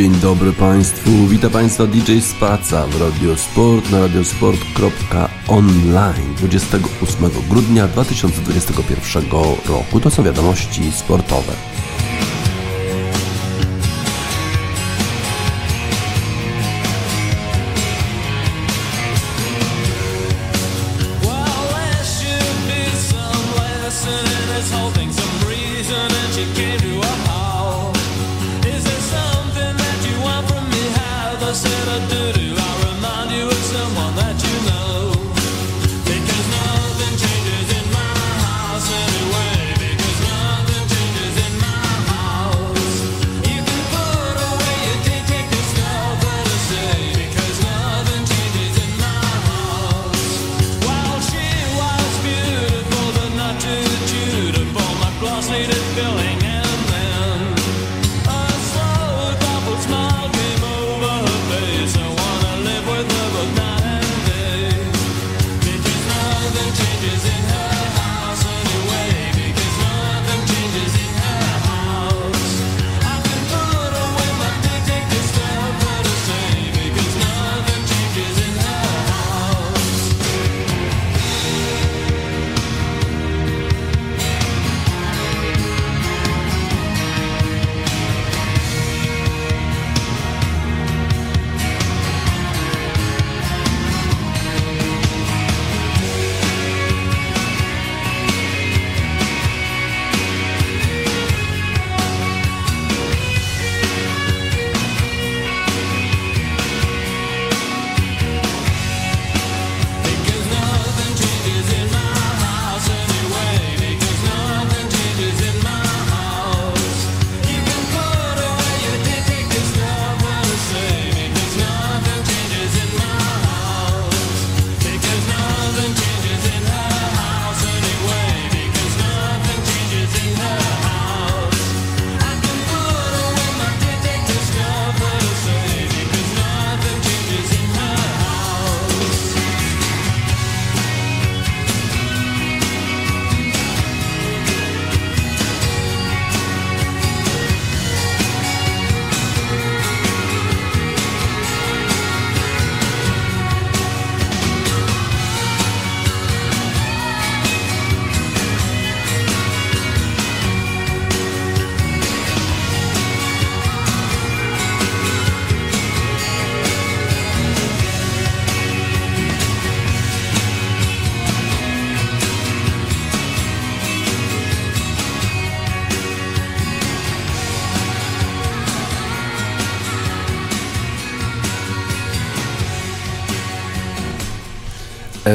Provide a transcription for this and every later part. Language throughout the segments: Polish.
Dzień dobry Państwu, witam Państwa DJ Spaca w Radiosport na radiosport.online 28 grudnia 2021 roku. To są wiadomości sportowe.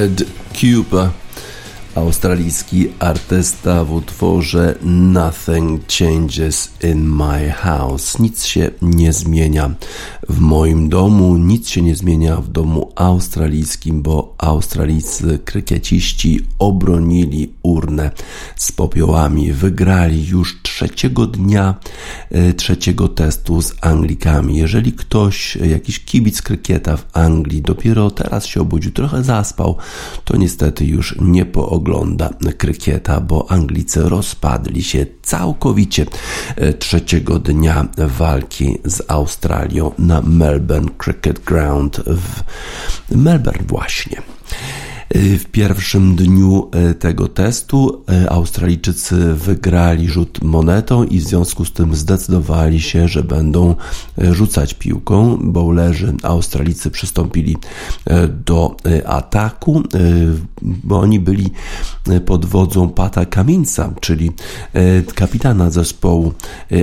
Ed Cooper, australijski artysta w utworze Nothing Changes in My House. Nic się nie zmienia w moim domu, nic się nie zmienia w domu australijskim, bo australijscy krykieciści obronili urnę z popiołami. Wygrali już trzeciego dnia e, trzeciego testu z Anglikami. Jeżeli ktoś, e, jakiś kibic krykieta w Anglii dopiero teraz się obudził, trochę zaspał, to niestety już nie poogląda krykieta, bo Anglicy rozpadli się całkowicie e, trzeciego dnia walki z Australią na Melbourne Cricket Ground w Melbourne właśnie. Y, w pierwszym dniu y, tego testu y, Australijczycy wygrali rzut monetą i w związku z tym zdecydowali się, że będą rzucać piłką. Bowlerzy Australijcy przystąpili do ataku, bo oni byli pod wodzą Pata Kaminsa, czyli kapitana zespołu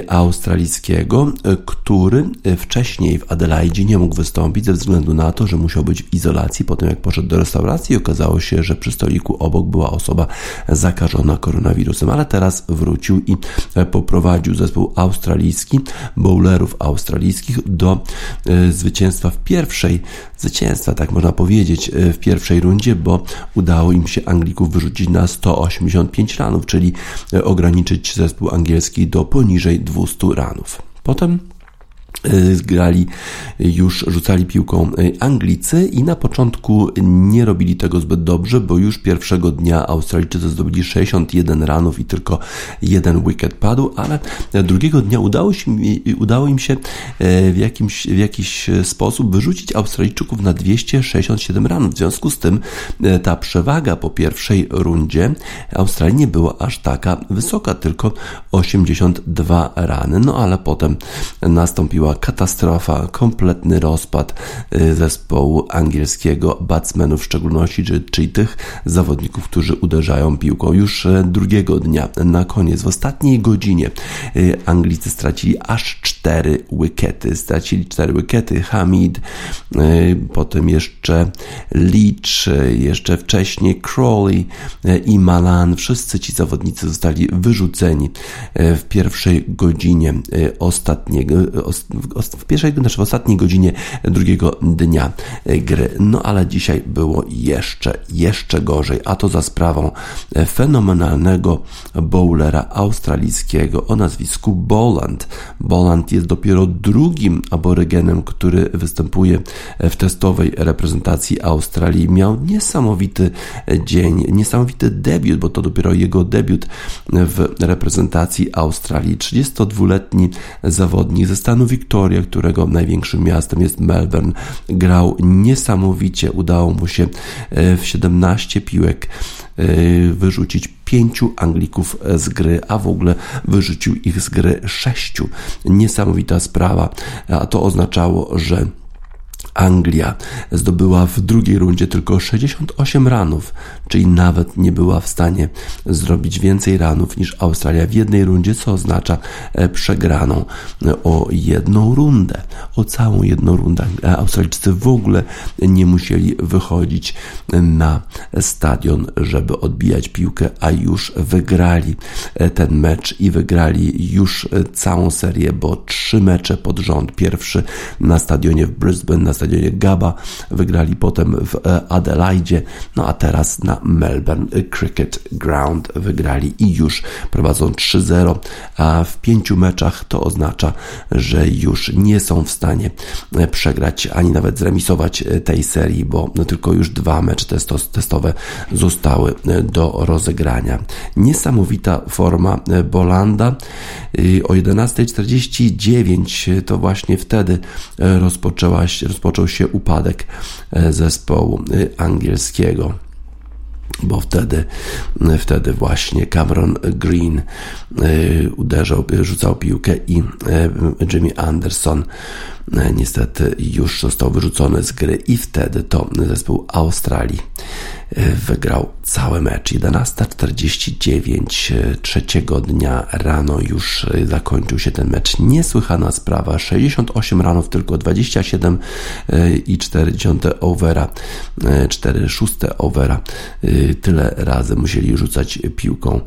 australijskiego, który wcześniej w Adelaide nie mógł wystąpić ze względu na to, że musiał być w izolacji po tym, jak poszedł do restauracji i okazało się, że przy stoliku obok była osoba zakażona koronawirusem, ale teraz wrócił i poprowadził zespół australijski, bowlerów australijskich do e, zwycięstwa w pierwszej, zwycięstwa tak można powiedzieć, e, w pierwszej rundzie, bo udało im się Anglików wyrzucić na 185 ranów, czyli e, ograniczyć zespół angielski do poniżej 200 ranów. Potem grali już, rzucali piłką y, Anglicy i na początku nie robili tego zbyt dobrze, bo już pierwszego dnia Australijczycy zdobyli 61 ranów i tylko jeden wicket padł, ale drugiego dnia udało, się, udało im się y, w, jakimś, w jakiś sposób wyrzucić Australijczyków na 267 ranów. W związku z tym ta przewaga po pierwszej rundzie Australii nie była aż taka wysoka, tylko 82 rany, no ale potem nastąpiła katastrofa, kompletny rozpad y, zespołu angielskiego, batsmenów w szczególności, czyli tych zawodników, którzy uderzają piłką. Już e, drugiego dnia, na koniec, w ostatniej godzinie y, Anglicy stracili aż cztery wykety. Stracili cztery wykety. Hamid, y, potem jeszcze Leach, jeszcze wcześniej Crawley i Malan. Wszyscy ci zawodnicy zostali wyrzuceni w pierwszej godzinie ostatniego, w pierwszej, znaczy w ostatniej godzinie drugiego dnia gry. No ale dzisiaj było jeszcze, jeszcze gorzej, a to za sprawą fenomenalnego bowlera australijskiego o nazwisku Boland. Boland jest dopiero drugim aborygenem, który występuje w testowej reprezentacji Australii. Miał niesamowity dzień, niesamowity debiut, bo to dopiero jego debiut w reprezentacji Australii. 32-letni zawodnik ze stanu Którego największym miastem jest Melbourne. Grał niesamowicie, udało mu się e, w 17 piłek e, wyrzucić pięciu Anglików z gry, a w ogóle wyrzucił ich z gry sześciu. Niesamowita sprawa, a to oznaczało, że Anglia zdobyła w drugiej rundzie tylko 68 ranów, czyli nawet nie była w stanie zrobić więcej ranów niż Australia w jednej rundzie, co oznacza e, przegraną e, o jedną rundę, o całą jedną rundę. E, Australijczycy w ogóle nie musieli wychodzić na stadion, żeby odbijać piłkę, a już wygrali ten mecz i wygrali już całą serię, bo trzy mecze pod rząd. Pierwszy na stadionie w Brisbane, na stadionie Gaba, wygrali potem w Adelaide, no a teraz na Melbourne Cricket Ground wygrali i już prowadzą 3-0, a w pięciu meczach to oznacza, że już nie są w stanie przegrać ani nawet zremisować tej serii, bo tylko już dwa mecze testowe zostały do rozegrania. Niesamowita forma Bolanda. O 11.49 to właśnie wtedy rozpoczęła, rozpoczął się upadek zespołu angielskiego bo wtedy, wtedy właśnie Cameron Green uderzał, rzucał piłkę i Jimmy Anderson niestety już został wyrzucony z gry i wtedy to zespół Australii wygrał cały mecz. 11.49 trzeciego dnia rano już zakończył się ten mecz. Niesłychana sprawa. 68 ranów, tylko 27 i 4 overa, 4 szóste overa. Tyle razy musieli rzucać piłką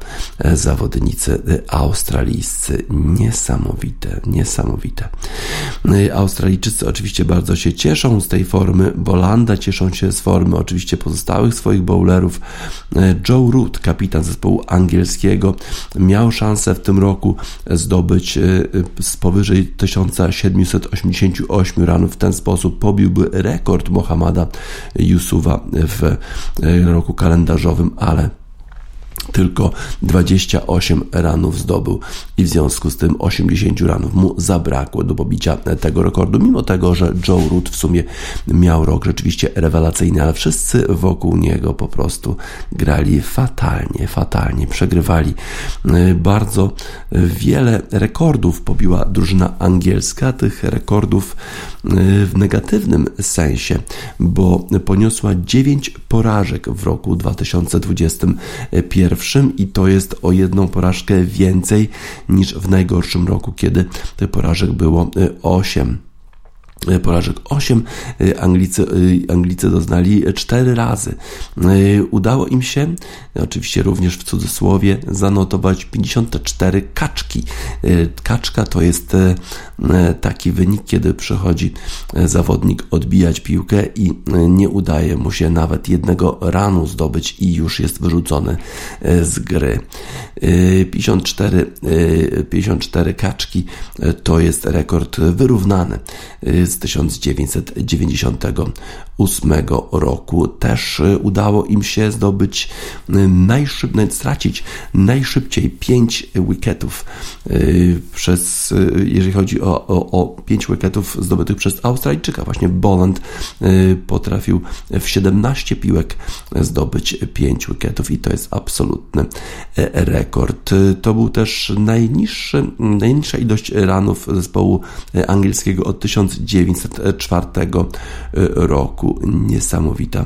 zawodnicy australijscy. Niesamowite, niesamowite. Australijczycy oczywiście bardzo się cieszą z tej formy Bolanda, cieszą się z formy oczywiście pozostałych swoich bowlerów. E, Joe Root, kapitan zespołu angielskiego, miał szansę w tym roku zdobyć e, z powyżej 1788 ranów. W ten sposób pobiłby rekord Mohamada Yusufa w e, roku kalendarzowym, ale tylko 28 ranów zdobył i w związku z tym 80 ranów mu zabrakło do pobicia tego rekordu, mimo tego, że Joe Root w sumie miał rok rzeczywiście rewelacyjny, ale wszyscy wokół niego po prostu grali fatalnie, fatalnie, przegrywali. Bardzo wiele rekordów pobiła drużyna angielska, tych rekordów w negatywnym sensie, bo poniosła 9 porażek w roku 2021 i to jest o jedną porażkę więcej niż w najgorszym roku, kiedy tych porażek było 8. Y, porażek 8, Anglicy, Anglicy doznali 4 razy. Udało im się, oczywiście również w cudzysłowie, zanotować 54 kaczki. Kaczka to jest taki wynik, kiedy przychodzi zawodnik odbijać piłkę i nie udaje mu się nawet jednego ranu zdobyć i już jest wyrzucony z gry. 54, 54 kaczki to jest rekord wyrównany z 1998 roku. Też y, udało im się zdobyć y, najszybciej, stracić najszybciej 5 wicketów y, przez, jeżeli chodzi o, o, o 5 wicketów zdobytych przez Australijczyka. Właśnie Boland potrafił w 17 piłek zdobyć 5 wicketów i to jest absolutny rekord. To był też najniższy, najniższa ilość ranów zespołu angielskiego od 1904 roku. Niesamowita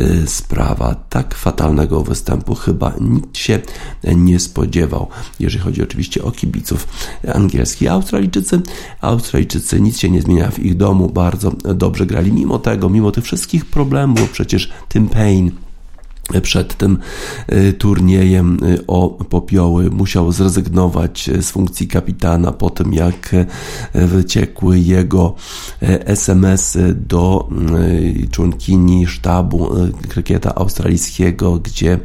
y, sprawa. Tak fatalnego występu chyba nikt się nie spodziewał, jeżeli chodzi oczywiście o kibiców angielskich. Australijczycy, Australijczycy nic się nie zmienia w ich domu, bardzo dobrze grali. Mimo tego, mimo tych wszystkich problemów, przecież Tim Payne przed tym y, turniejem y, o popioły. Musiał zrezygnować z funkcji kapitana po tym jak y, wyciekły jego SMS-y do członkini sztabu krykieta australijskiego, gdzie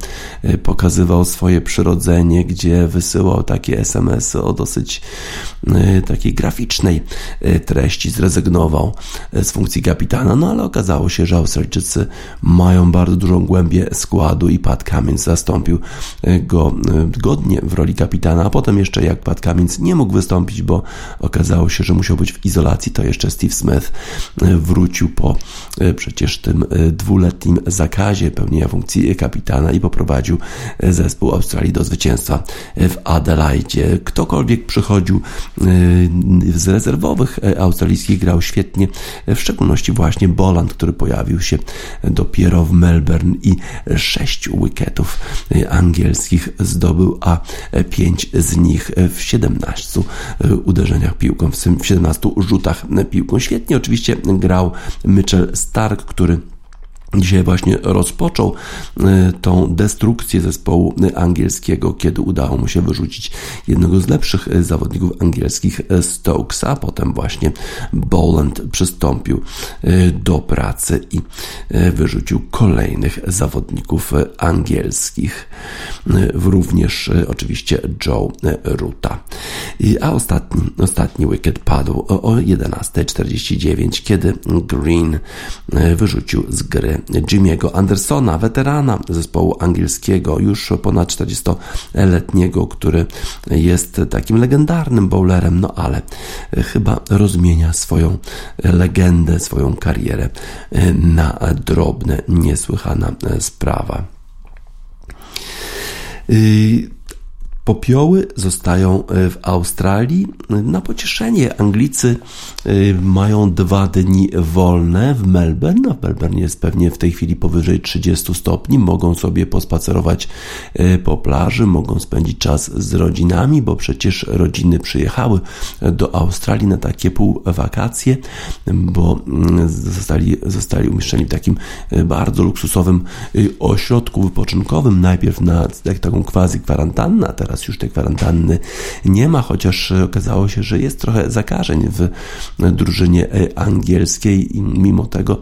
pokazywał swoje przyrodzenie, gdzie wysyłał takie SMS-y o dosyć takiej graficznej treści, zrezygnował z funkcji kapitana, no ale okazało się, że Australijczycy mają bardzo dużą głębię składu i Pat Cummins zastąpił e, go e, godnie w roli kapitana, a potem jeszcze jak Pat Cummins nie mógł wystąpić, bo okazało się, że musiał być w izolacji, to jeszcze Steve Smith e, wrócił po przecież tym dwuletnim zakazie pełnienia funkcji kapitana i poprowadził zespół Australii do zwycięstwa w Adelaide. Ktokolwiek przychodził z rezerwowych australijskich grał świetnie, w szczególności właśnie Boland, który pojawił się dopiero w Melbourne i sześć wicketów angielskich zdobył, a pięć z nich w 17 uderzeniach piłką, w 17 rzutach piłką. Świetnie oczywiście grał Mitchell Stark, który Dzisiaj właśnie rozpoczął e, tą destrukcję zespołu angielskiego, kiedy udało mu się wyrzucić jednego z lepszych e, zawodników angielskich e, Stokesa. Potem właśnie Boland przystąpił do pracy i wyrzucił kolejnych zawodników angielskich, również oczywiście Joe Ruta. A ostatni, ostatni wicket padł o 11.49, kiedy Green wyrzucił z gry Jimmy'ego Andersona, weterana zespołu angielskiego, już ponad 40-letniego, który jest takim legendarnym bowlerem, no ale chyba rozmienia swoją legendę, swoją karierę na drobne, niesłychana sprawa. Popioły zostają e, w Australii. Na pocieszenie Anglicy e, mają dwa dni wolne w Melbourne. W Melbourne jest pewnie w tej chwili powyżej 30 stopni. Mogą sobie pospacerować e, po plaży, mogą spędzić czas z rodzinami, bo przecież rodziny przyjechały do Australii na takie półwakacje, bo mm, zostali, zostali umieszczeni w takim bardzo luksusowym ośrodku wypoczynkowym. Najpierw na taką quasi kwarantannę, a teraz teraz już tej kwarantanny nie ma, chociaż okazało się, że jest trochę zakażeń w drużynie angielskiej i mimo tego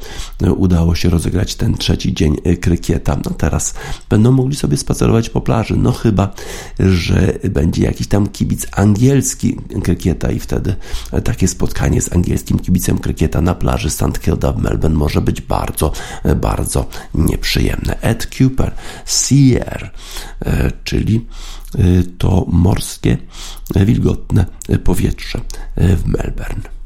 udało się rozegrać ten trzeci dzień krykieta. No teraz będą mogli sobie spacerować po plaży, no chyba, że będzie jakiś tam kibic angielski krykieta i wtedy takie spotkanie z angielskim kibicem krykieta na plaży St. Kilda w Melbourne może być bardzo, bardzo nieprzyjemne. Ed Cooper, Sear, e, czyli to morskie, wilgotne powietrze w Melbourne.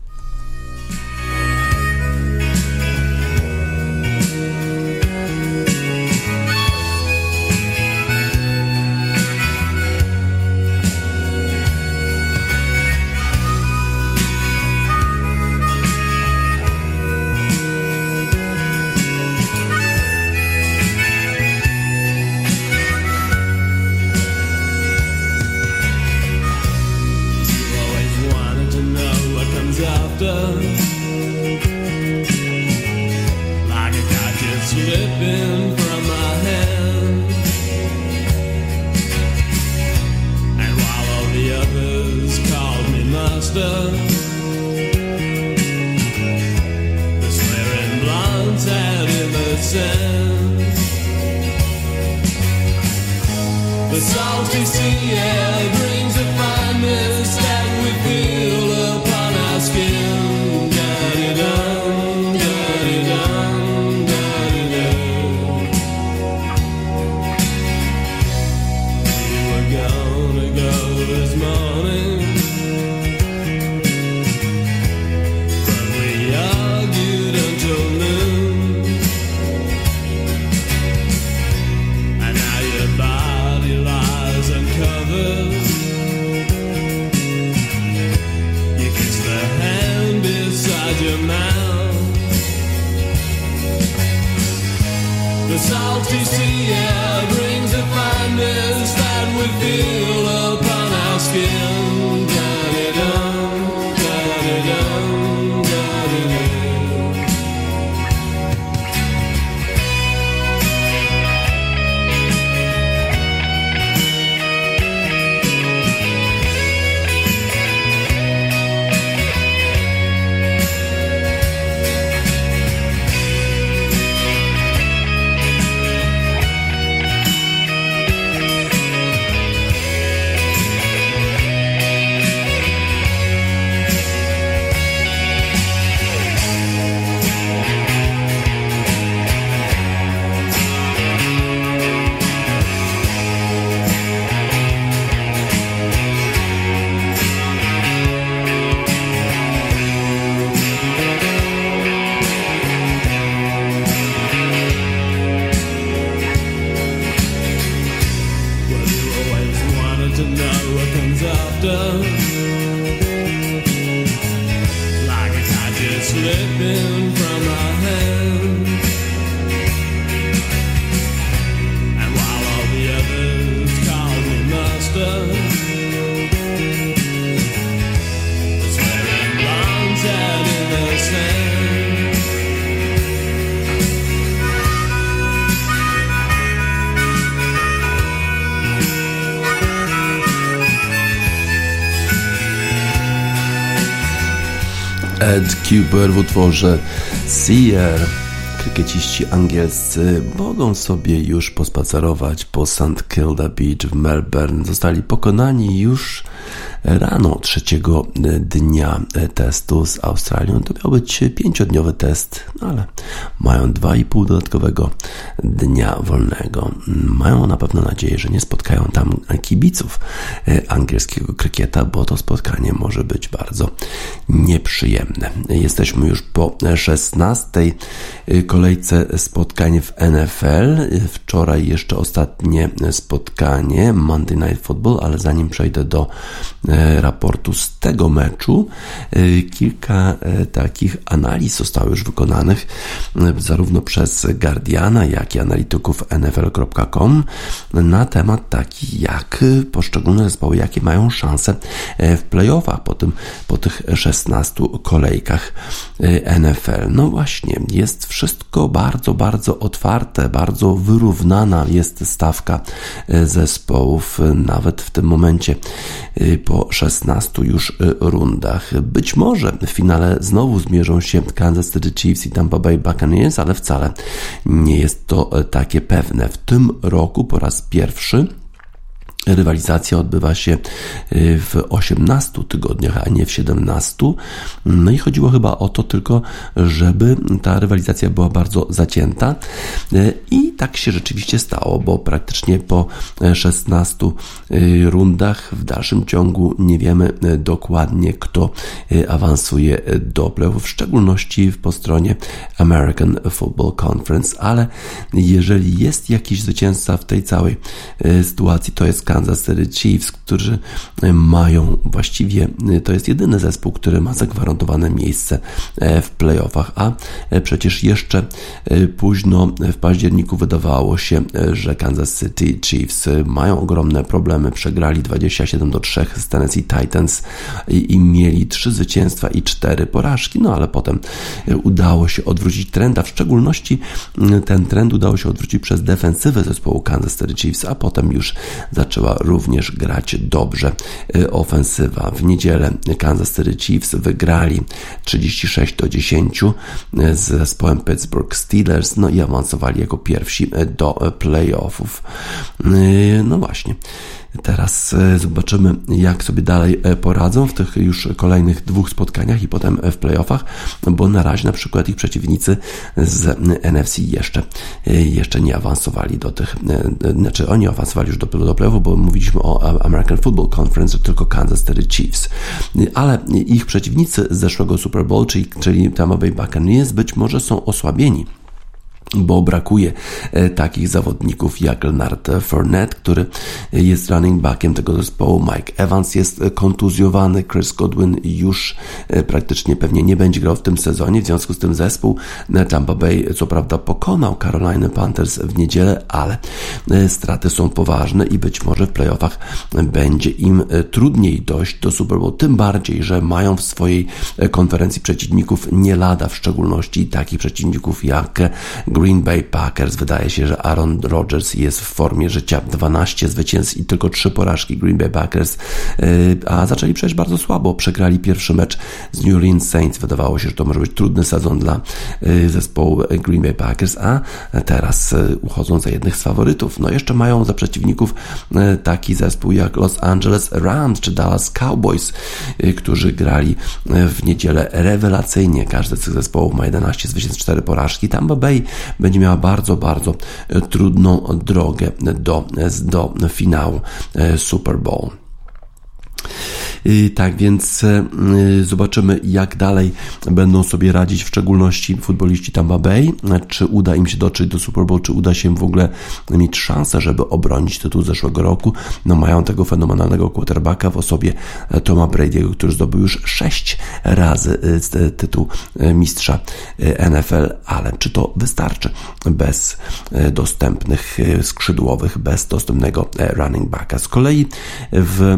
amount. The salty sea air brings the finest that we feel. Cooper w utworze Seer. Krykieciści angielscy mogą sobie już pospacerować po St. Kilda Beach w Melbourne. Zostali pokonani już rano trzeciego dnia testu z Australią. To miał być pięciodniowy test, no ale mają dwa i pół dodatkowego dnia wolnego. Mają na pewno nadzieję, że nie spotkają tam kibiców angielskiego krykieta, bo to spotkanie może być bardzo nieprzyjemne. Jesteśmy już po 16 kolejce spotkań w NFL. Wczoraj jeszcze ostatnie spotkanie Monday Night Football, ale zanim przejdę do E, raportu z tego meczu. E, kilka e, takich analiz zostało już wykonanych zarówno przez Guardiana, jak i analityków NFL.com na temat taki, jak poszczególne zespoły, jakie mają szanse w playoffach po, tym, po tych 16 kolejkach NFL. No właśnie, jest wszystko bardzo, bardzo otwarte, bardzo wyrównana jest stawka zespołów, nawet w tym momencie po 16 już y, rundach. Być może w finale znowu zmierzą się Kansas City Chiefs i Tampa Bay Buccaneers, ale wcale nie jest to y, takie pewne. W tym roku po raz pierwszy Rywalizacja odbywa się y, w 18 tygodniach, a nie w 17. No i chodziło chyba o to tylko, żeby ta rywalizacja była bardzo zacięta. Y, I tak się rzeczywiście stało, bo praktycznie po 16 y, rundach w dalszym ciągu nie wiemy dokładnie, kto awansuje do playoffów, w szczególności po stronie American Football Conference, ale jeżeli jest jakiś zwycięzca w tej całej sytuacji, to jest Kansas City Chiefs, którzy mają właściwie, to jest jedyny zespół, który ma zagwarantowane miejsce e, w playoffach, a e, przecież jeszcze e, późno w październiku wydawało się, że Kansas City Chiefs mają ogromne problemy, przegrali 27 do 3 z Tennessee Titans i, i mieli 3 zwycięstwa i 4 porażki, no ale potem udało się odwrócić trend, a w szczególności ten trend udało się odwrócić przez defensywę zespołu Kansas City Chiefs, a potem już zaczęło zaczęła również grać dobrze. Ofensywa. W niedzielę Kansas City Chiefs wygrali 36 do 10 z zespołem Pittsburgh Steelers, no i awansowali jako pierwsi do playoffów. No właśnie. Teraz e, zobaczymy, jak sobie dalej e, poradzą w tych już kolejnych dwóch spotkaniach i potem w playoffach, bo na razie na przykład ich przeciwnicy z NFC jeszcze, e, jeszcze nie awansowali do tych, znaczy oni awansowali już do, do playoffów, bo mówiliśmy o American Football Conference, tylko Kansas City Chiefs, ale ich przeciwnicy z zeszłego Super Bowl, czyli, czyli Tampa Bay Buccaneers, być może są osłabieni bo brakuje e, takich zawodników jak Leonard Fournette, który jest running backiem tego zespołu. Mike Evans jest kontuzjowany, Chris Godwin już e, praktycznie pewnie nie będzie grał w tym sezonie, w związku z tym zespół e, Tampa Bay co prawda pokonał Carolina Panthers w niedzielę, ale straty są poważne i być może w playoffach będzie im trudniej dojść do Super Bowl, tym bardziej, że mają w swojej konferencji przeciwników nie lada, w szczególności takich przeciwników jak Green Bay Packers. Wydaje się, że Aaron Rodgers jest w formie życia. 12 zwycięstw i tylko 3 porażki Green Bay Packers, y, a zaczęli przejść bardzo słabo. Przegrali pierwszy mecz z New Orleans Saints. Wydawało się, że to może być trudny sezon dla y, zespołu Green Bay Packers, a teraz y, uchodzą za jednych z faworytów. No jeszcze mają za przeciwników taki zespół jak Los Angeles Rams czy Dallas Cowboys, którzy grali w niedzielę rewelacyjnie. Każdy z tych zespołów ma 11 zwycięstw, 4 porażki. Tampa Bay będzie miała bardzo, bardzo e, trudną drogę do, do finału e, Super Bowl. Tak więc e, zobaczymy, jak dalej będą sobie radzić, w szczególności futboliści Tampa Bay. Czy uda im się dotrzeć do Super Bowl, czy uda się w ogóle mieć szansę, żeby obronić tytuł zeszłego roku. No mają tego fenomenalnego quarterbacka w osobie Toma Brady'ego, który zdobył już sześć razy e, tytuł e, mistrza NFL, ale czy to wystarczy bez dostępnych skrzydłowych, bez dostępnego running backa? Z kolei w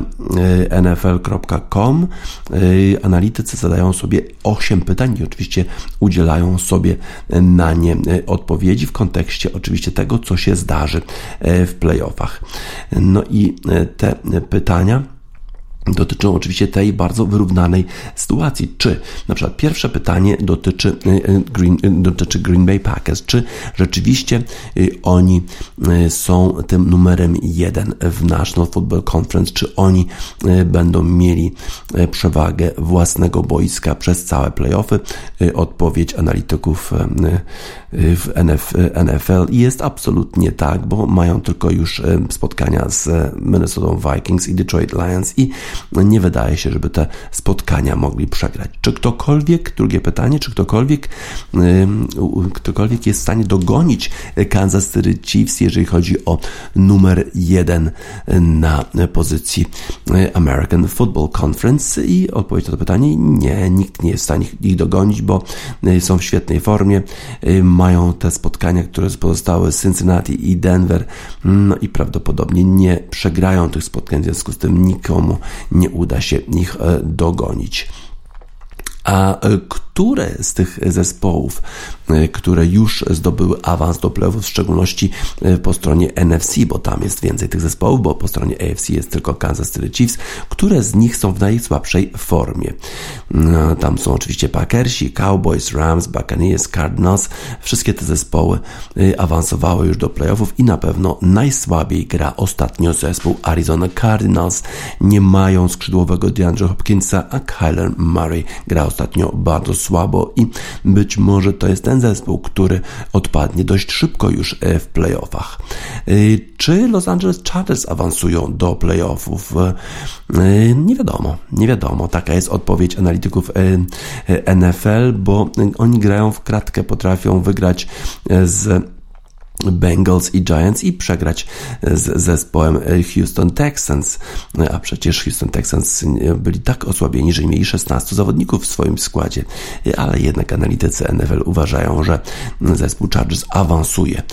NFL analitycy.com. Y, analitycy zadają sobie 8 pytań i oczywiście udzielają sobie na nie y, odpowiedzi w kontekście oczywiście tego, co się zdarzy y, w playoffach. No i te pytania dotyczą oczywiście tej bardzo wyrównanej sytuacji. Czy na przykład pierwsze pytanie dotyczy y, y, Green, y, dotyczy Green Bay Packers, czy rzeczywiście oni są tym numerem jeden w National Football Conference, czy oni będą mieli przewagę własnego boiska przez całe playoffy? Odpowiedź analityków w NFL jest absolutnie tak, bo mają tylko już spotkania z Minnesota Vikings i Detroit Lions i nie wydaje się, żeby te spotkania mogli przegrać. Czy ktokolwiek, drugie pytanie, czy ktokolwiek, ktokolwiek jest w stanie dogonić Kansas City Chiefs, jeżeli chodzi o numer jeden na pozycji American Football Conference? I odpowiedź na to pytanie nie, nikt nie jest w stanie ich dogonić, bo są w świetnej formie, mają te spotkania, które pozostały Cincinnati i Denver, no i prawdopodobnie nie przegrają tych spotkań, w związku z tym nikomu nie uda się ich e, dogonić. A e, które z tych zespołów, e, które już zdobyły awans do playoffów, w szczególności e, po stronie NFC, bo tam jest więcej tych zespołów, bo po stronie AFC jest tylko Kansas City Chiefs, które z nich są w najsłabszej formie. No, tam są oczywiście Packersi, Cowboys, Rams, Buccaneers, Cardinals. Wszystkie te zespoły e, awansowały już do playoffów i na pewno najsłabiej gra ostatnio zespół Arizona Cardinals. Nie mają skrzydłowego DeAndre Hopkinsa, a Kyler Murray gra ostatnio bardzo słabo i być może to jest ten zespół, który odpadnie dość szybko już e, w playoffach. E, czy Los Angeles Chargers awansują do playoffów? E, nie wiadomo, nie wiadomo. Taka jest odpowiedź analityków NFL, bo oni grają w kratkę, potrafią wygrać z Bengals i Giants i przegrać z zespołem Houston Texans. A przecież Houston Texans byli tak osłabieni, że mieli 16 zawodników w swoim składzie, ale jednak analitycy NFL uważają, że zespół Chargers awansuje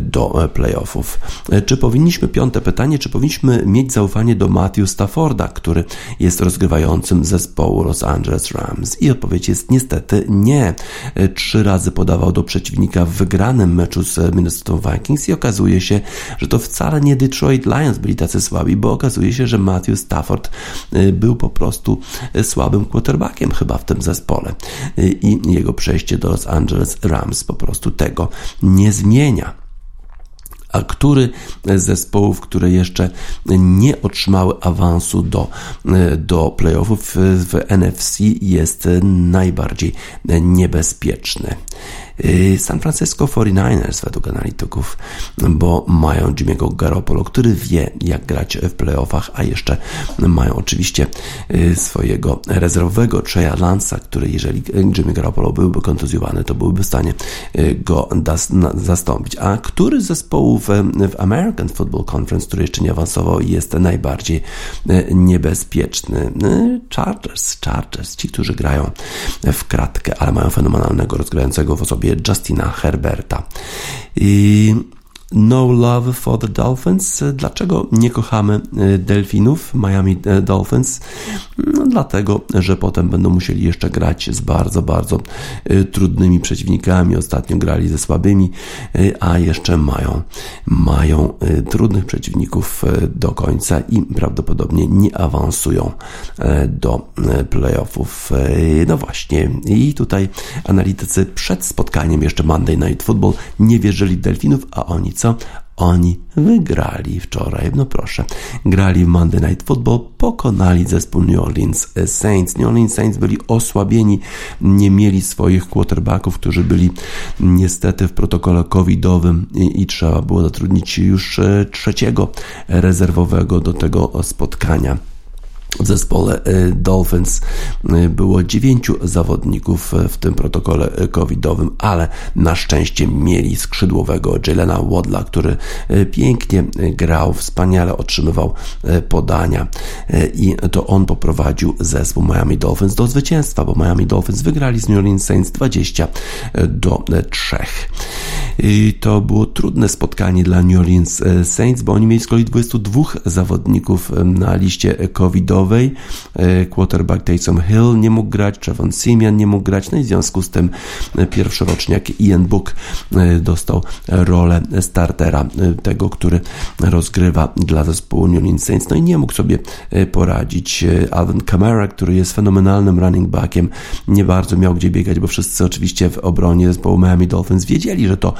do playoffów. Czy powinniśmy, piąte pytanie, czy powinniśmy mieć zaufanie do Matthew Stafforda, który jest rozgrywającym zespołu Los Angeles Rams? I odpowiedź jest niestety nie. Trzy razy podawał do przeciwnika w wygranym meczu z Minnesota Houston Vikings i okazuje się, że to wcale nie Detroit Lions byli tacy słabi, bo okazuje się, że Matthew Stafford był po prostu słabym quarterbackiem chyba w tym zespole i jego przejście do Los Angeles Rams po prostu tego nie zmienia a który z zespołów, które jeszcze nie otrzymały awansu do, do playoffów w NFC jest najbardziej niebezpieczny. Y, San Francisco 49ers według analityków, bo mają Jimmy'ego Garoppolo, który wie jak grać w playoffach, a jeszcze mają oczywiście y, swojego rezerwowego Treya Lance'a, który jeżeli Jimmy Garoppolo byłby kontuzjowany, to byłby w stanie y, go zastąpić. A który z zespołów w American Football Conference, który jeszcze nie awansował, jest najbardziej niebezpieczny? Chargers, Chargers, ci, którzy grają w kratkę, ale mają fenomenalnego rozgrającego w osobie Justina Herberta. I no Love for the Dolphins. Dlaczego nie kochamy e, delfinów Miami e, Dolphins? No, dlatego, że potem będą musieli jeszcze grać z bardzo, bardzo e, trudnymi przeciwnikami. Ostatnio grali ze słabymi, a jeszcze mają, mają trudnych przeciwników do końca i prawdopodobnie nie awansują do playoffów. No właśnie, i tutaj analitycy przed spotkaniem jeszcze Monday Night Football nie wierzyli delfinów, a oni co? Oni wygrali wczoraj, no proszę, grali w Monday Night Football, pokonali zespół New Orleans Saints. New Orleans Saints byli osłabieni, nie mieli swoich quarterbacków, którzy byli niestety w protokole covidowym i, i trzeba było zatrudnić już e, trzeciego rezerwowego do tego spotkania. W zespole y, Dolphins y, było dziewięciu zawodników y, w tym protokole covidowym, ale na szczęście mieli skrzydłowego Jelena Wadla, który pięknie grał, wspaniale otrzymywał podania i to on poprowadził zespół Miami Dolphins do zwycięstwa, bo Miami Dolphins wygrali z New Orleans Saints 20 do 3. To było trudne spotkanie dla New Orleans Saints, bo oni mieli z kolei 22 zawodników na liście covidowej E, quarterback Taysom Hill nie mógł grać, Trevon Simeon nie mógł grać, no i w związku z tym e, pierwszoroczniak Ian Book e, dostał rolę startera, tego, który rozgrywa dla zespołu New Orleans Saints, no i nie mógł sobie poradzić. Alvin Kamara, który jest fenomenalnym running backiem, nie bardzo miał gdzie biegać, bo wszyscy oczywiście w obronie zespołu Miami Dolphins wiedzieli, że to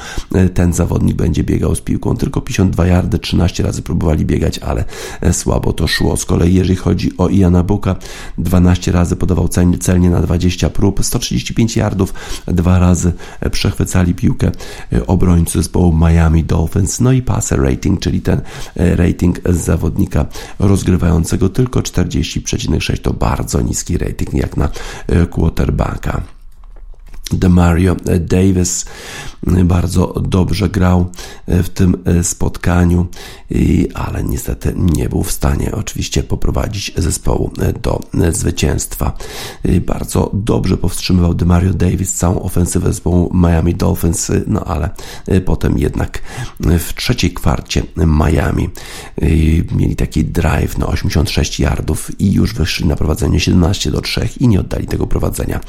ten zawodnik będzie biegał z piłką, tylko 52 yardy, 13 razy próbowali biegać, ale słabo to szło. Z kolei jeżeli chodzi o Iana Buka. 12 razy podawał celnie na 20 prób, 135 yardów, dwa razy przechwycali piłkę e, obrońcy zespołu Miami Dolphins. No i passer rating, czyli ten e, rating zawodnika rozgrywającego tylko 40,6 to bardzo niski rating jak na e, quarterbacka. Demario Davis bardzo dobrze grał w tym spotkaniu, ale niestety nie był w stanie oczywiście poprowadzić zespołu do zwycięstwa. Bardzo dobrze powstrzymywał Demario Davis całą ofensywę zespołu Miami Dolphins, no ale potem jednak w trzeciej kwarcie Miami mieli taki drive na 86 yardów i już wyszli na prowadzenie 17 do 3 i nie oddali tego prowadzenia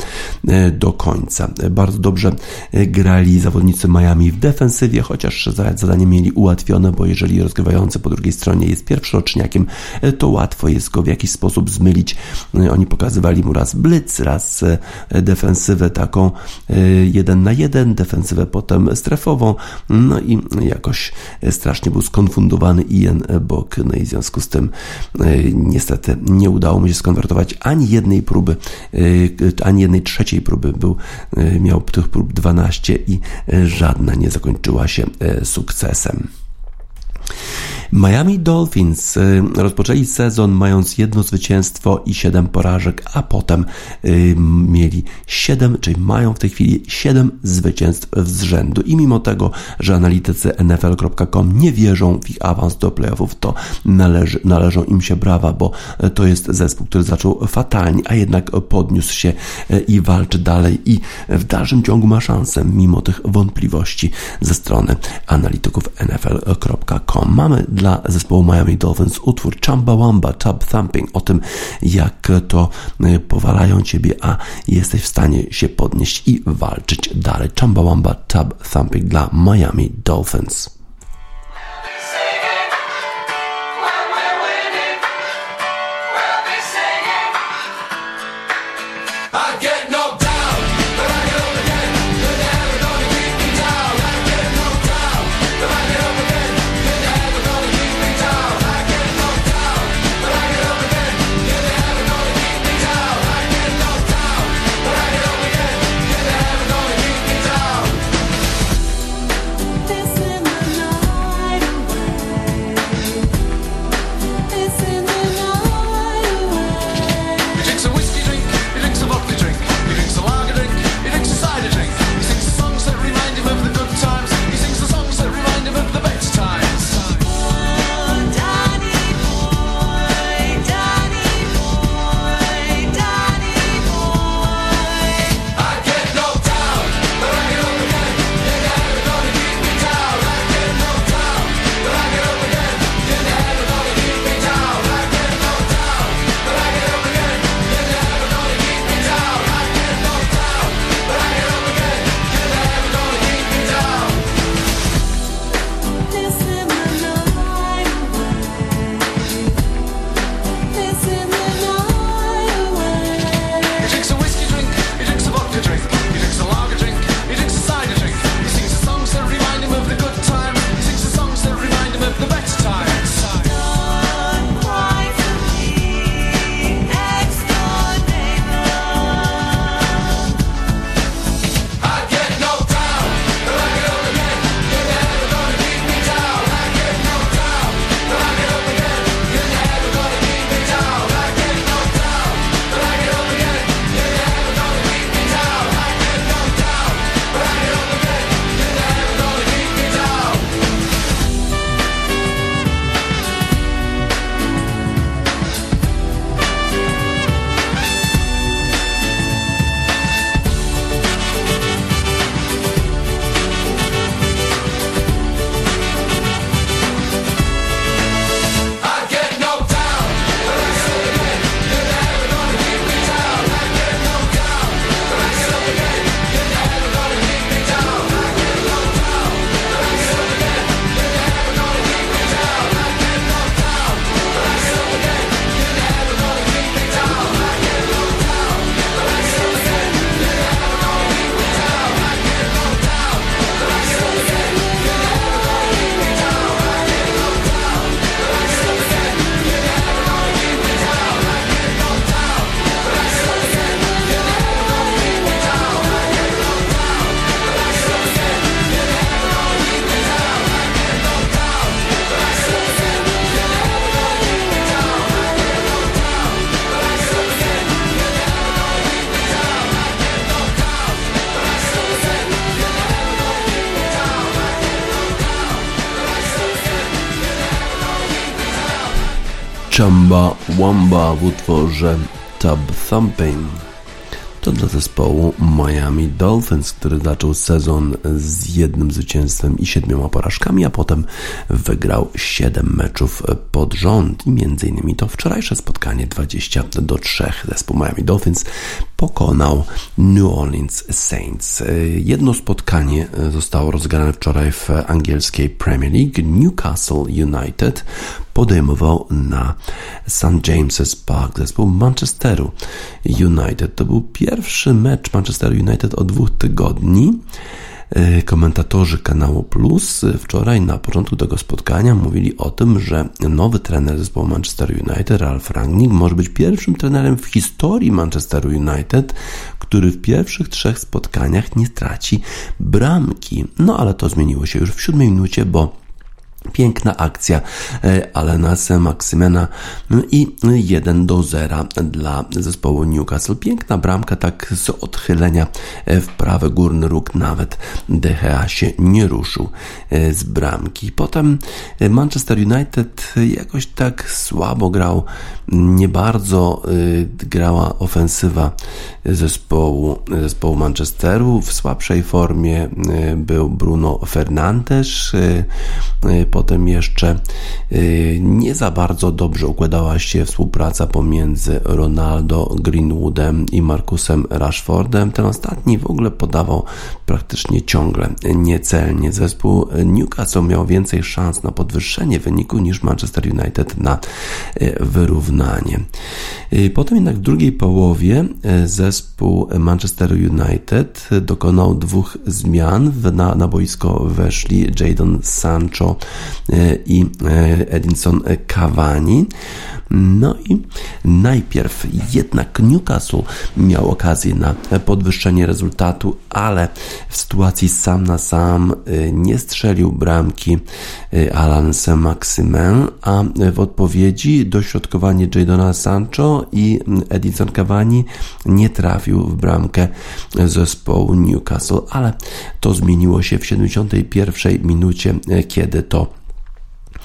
do końca. Bardzo dobrze grali zawodnicy Miami w defensywie, chociaż zadanie mieli ułatwione, bo jeżeli rozgrywający po drugiej stronie jest pierwszoroczniakiem, to łatwo jest go w jakiś sposób zmylić. Oni pokazywali mu raz blitz, raz defensywę taką jeden na jeden, defensywę potem strefową, no i jakoś strasznie był skonfundowany Ian Bok, no i w związku z tym niestety nie udało mu się skonwertować ani jednej próby, ani jednej trzeciej próby był miał tych prób 12 i e, żadna nie zakończyła się e, sukcesem. Miami Dolphins y, rozpoczęli sezon mając jedno zwycięstwo i siedem porażek, a potem y, mieli siedem, czyli mają w tej chwili siedem zwycięstw z rzędu. I mimo tego, że analitycy NFL.com nie wierzą w ich awans do playoffów, to należy, należą im się brawa, bo to jest zespół, który zaczął fatalnie, a jednak podniósł się y, i walczy dalej i w dalszym ciągu ma szansę, mimo tych wątpliwości ze strony analityków NFL.com. Mamy dla zespołu Miami Dolphins utwór Chumbawamba, Tub Thumping, o tym jak to powalają ciebie, a jesteś w stanie się podnieść i walczyć dalej. Chumbawamba, Tub Thumping dla Miami Dolphins. Chamba Wamba w utworze Tub Thumping. To dla zespołu Miami Dolphins, który zaczął sezon z jednym zwycięstwem i siedmioma porażkami, a potem wygrał siedem meczów pod rząd. I między innymi to wczorajsze spotkanie 20 do 3. Zespół Miami Dolphins pokonał New Orleans Saints. Jedno spotkanie zostało rozegrane wczoraj w angielskiej Premier League. Newcastle United podejmował na St. James's Park zespół Manchesteru United. To był pierwszy mecz Manchesteru United od dwóch tygodni. E, komentatorzy kanału Plus wczoraj na początku tego spotkania mówili o tym, że nowy trener zespołu Manchester United, Ralf Rangnick, może być pierwszym trenerem w historii Manchesteru United, który w pierwszych trzech spotkaniach nie straci bramki. No ale to zmieniło się już w siódmej minucie, bo Piękna akcja e, Alena Maksymena i 1 do 0 dla zespołu Newcastle. Piękna bramka, tak z odchylenia e, w prawy górny róg, nawet DHA się nie ruszył e, z bramki. Potem Manchester United jakoś tak słabo grał, nie bardzo grała ofensywa zespołu, zespołu Manchesteru. W słabszej formie był Bruno Fernandes potem jeszcze nie za bardzo dobrze układała się współpraca pomiędzy Ronaldo, Greenwoodem i Markusem Rashfordem. Ten ostatni w ogóle podawał praktycznie ciągle niecelnie. Zespół Newcastle miał więcej szans na podwyższenie wyniku niż Manchester United na wyrównanie. Potem jednak w drugiej połowie zespół Manchester United dokonał dwóch zmian. Na, na boisko weszli Jadon Sancho i Edinson Cavani. No i najpierw jednak Newcastle miał okazję na podwyższenie rezultatu, ale w sytuacji sam na sam y, nie strzelił bramki Alan Saint-Maximin, a w odpowiedzi dośrodkowanie Jadona Sancho i Edinson Cavani nie trafił w bramkę zespołu Newcastle, ale to zmieniło się w 71 minucie, kiedy to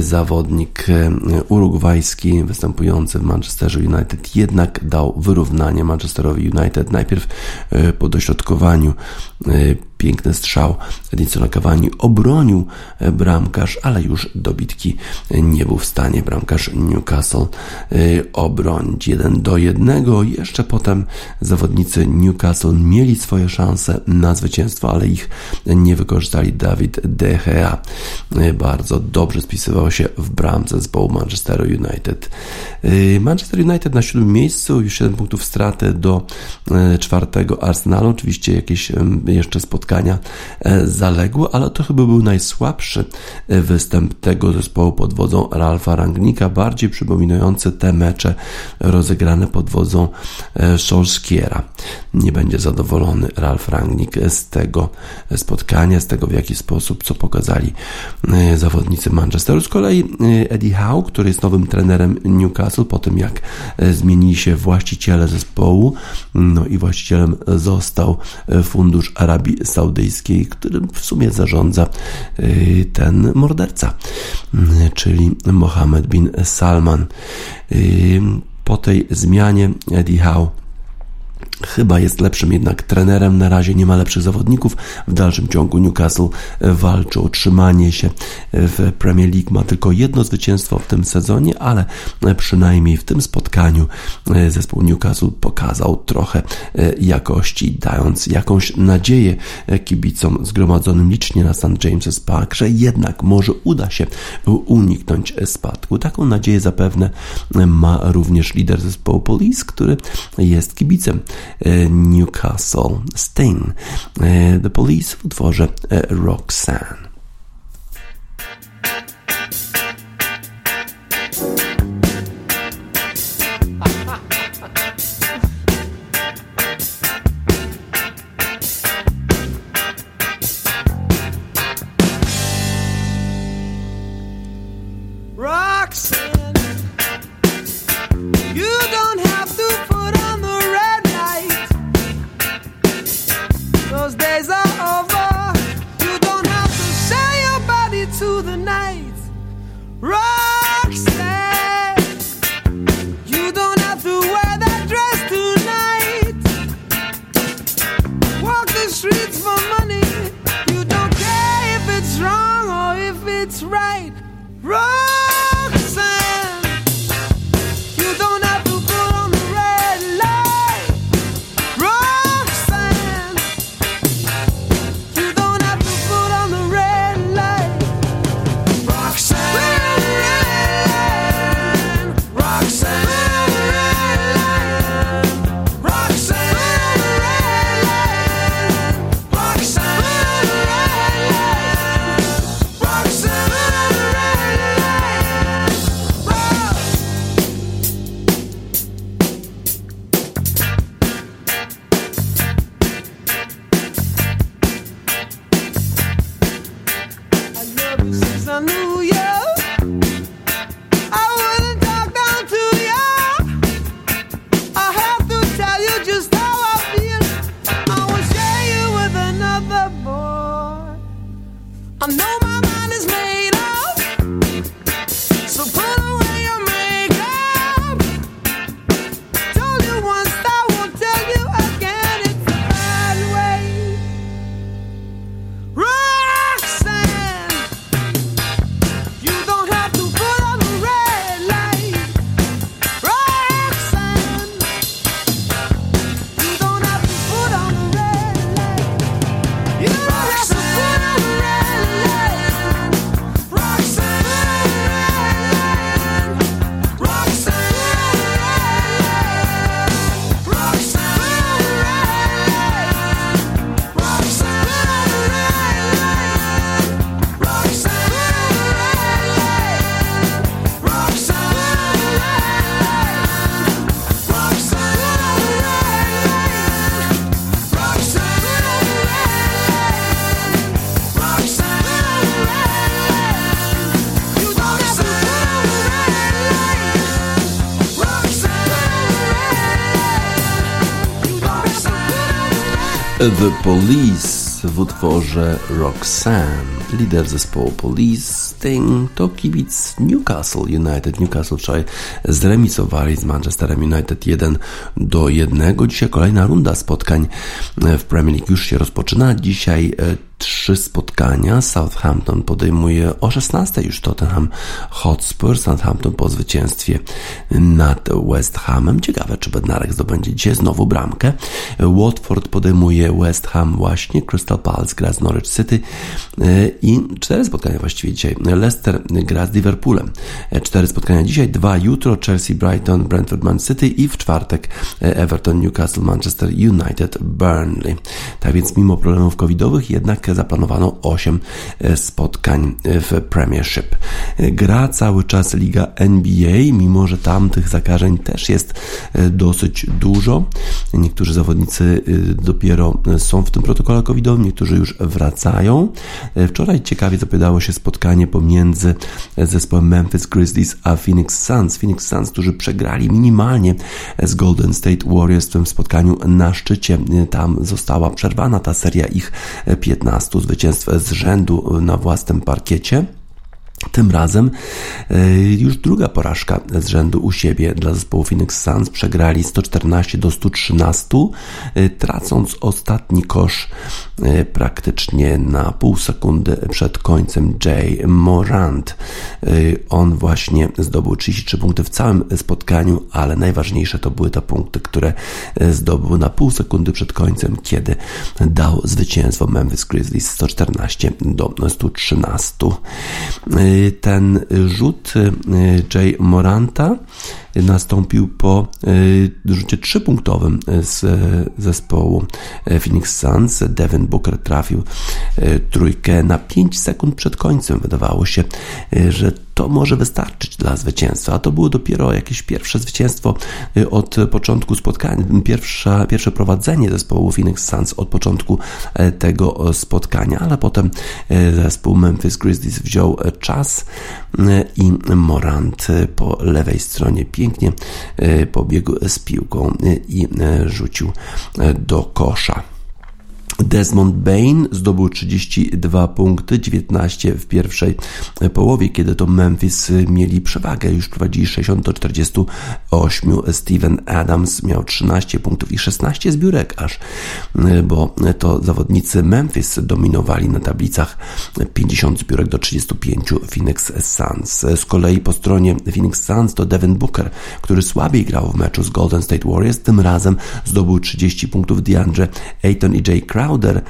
zawodnik e, urugwajski występujący w Manchesterze United jednak dał wyrównanie Manchesterowi United najpierw e, po dośrodkowaniu piękny strzał Edinsona Cavani obronił bramkarz, ale już do bitki nie był w stanie bramkarz Newcastle obronić 1 do 1. Jeszcze potem zawodnicy Newcastle mieli swoje szanse na zwycięstwo, ale ich nie wykorzystali. David De Gea bardzo dobrze spisywał się w bramce zespołu Manchester United. Manchester United na siódmym miejscu, już 7 punktów straty do czwartego Arsenalu. Oczywiście jakieś jeszcze spotkania e, zaległo, ale to chyba był najsłabszy e, występ tego zespołu pod wodzą Ralfa Rangnika, bardziej przypominający te mecze rozegrane pod wodzą e, Solskiera. Nie będzie zadowolony Ralf Rangnick z tego spotkania, z tego w jaki sposób, co pokazali zawodnicy Manchesteru. Z kolei Eddie Howe, który jest nowym trenerem Newcastle, po tym jak zmienili się właściciele zespołu, no i właścicielem został Fundusz Arabii Saudyjskiej, którym w sumie zarządza y, ten morderca, y, czyli Mohammed bin Salman. Y, po tej zmianie Eddie Howe Chyba jest lepszym jednak trenerem. Na razie nie ma lepszych zawodników. W dalszym ciągu Newcastle walczy o utrzymanie się w Premier League. Ma tylko jedno zwycięstwo w tym sezonie, ale przynajmniej w tym spotkaniu zespół Newcastle pokazał trochę jakości, dając jakąś nadzieję kibicom zgromadzonym licznie na St. James's Park, że jednak może uda się uniknąć spadku. Taką nadzieję zapewne ma również lider zespołu Police, który jest kibicem E, Newcastle Sting. E, The Police w utworze e. Roxanne. The Police w utworze Roxanne. Lider zespołu Police Sting to kibic Newcastle United. Newcastle wczoraj zremisowali z Manchesterem United 1 do 1. Dzisiaj kolejna runda spotkań w Premier League już się rozpoczyna. Dzisiaj e, trzy spotkania. Southampton podejmuje o 16 już Tottenham Hotspur. Southampton po zwycięstwie nad West Hamem. Ciekawe, czy Bednarek zdobędzie dzisiaj znowu bramkę. Watford podejmuje West Ham właśnie. Crystal Palace gra z Norwich City i cztery spotkania właściwie dzisiaj. Leicester gra z Liverpoolem. Cztery spotkania dzisiaj, dwa jutro. Chelsea, Brighton, Brentford, Man City i w czwartek Everton, Newcastle, Manchester United, Burnley. Tak więc mimo problemów covidowych jednak zaplanowano 8 e, spotkań w Premiership. Gra cały czas Liga NBA, mimo że tam tych zakażeń też jest e, dosyć dużo. Niektórzy zawodnicy e, dopiero są w tym protokole covidowym, niektórzy już wracają. Wczoraj ciekawie zapowiadało się spotkanie pomiędzy zespołem Memphis Grizzlies a Phoenix Suns. Phoenix Suns, którzy przegrali minimalnie z Golden State Warriors w tym spotkaniu na szczycie. Tam została przerwana ta seria ich 15 15 zwycięstw z rzędu na własnym parkiecie. Tym razem e, już druga porażka z rzędu u siebie dla zespołu Phoenix Suns. Przegrali 114 do 113, e, tracąc ostatni kosz praktycznie na pół sekundy przed końcem Jay Morant. On właśnie zdobył 33 punkty w całym spotkaniu, ale najważniejsze to były te punkty, które zdobył na pół sekundy przed końcem, kiedy dał zwycięstwo Memphis Grizzlies 114 do 113 ten rzut Jay Moranta nastąpił po y, rzucie trzypunktowym z zespołu Phoenix Suns. Devin Booker trafił trójkę na 5 sekund przed końcem. Wydawało się, że to może wystarczyć dla zwycięstwa. A to było dopiero jakieś pierwsze zwycięstwo od początku spotkania, pierwsza, pierwsze prowadzenie zespołu Phoenix Suns od początku tego spotkania, ale potem zespół Memphis Grizzlies wziął czas i Morant po lewej stronie pięknie pobiegł z piłką i rzucił do kosza. Desmond Bain zdobył 32 punkty, 19 w pierwszej połowie, kiedy to Memphis mieli przewagę, już prowadzili 60 do 48. Steven Adams miał 13 punktów i 16 zbiórek aż, bo to zawodnicy Memphis dominowali na tablicach 50 zbiórek do 35 Phoenix Suns. Z kolei po stronie Phoenix Suns to Devin Booker, który słabiej grał w meczu z Golden State Warriors, tym razem zdobył 30 punktów DeAndre Ayton i Jay Crowder Crowder,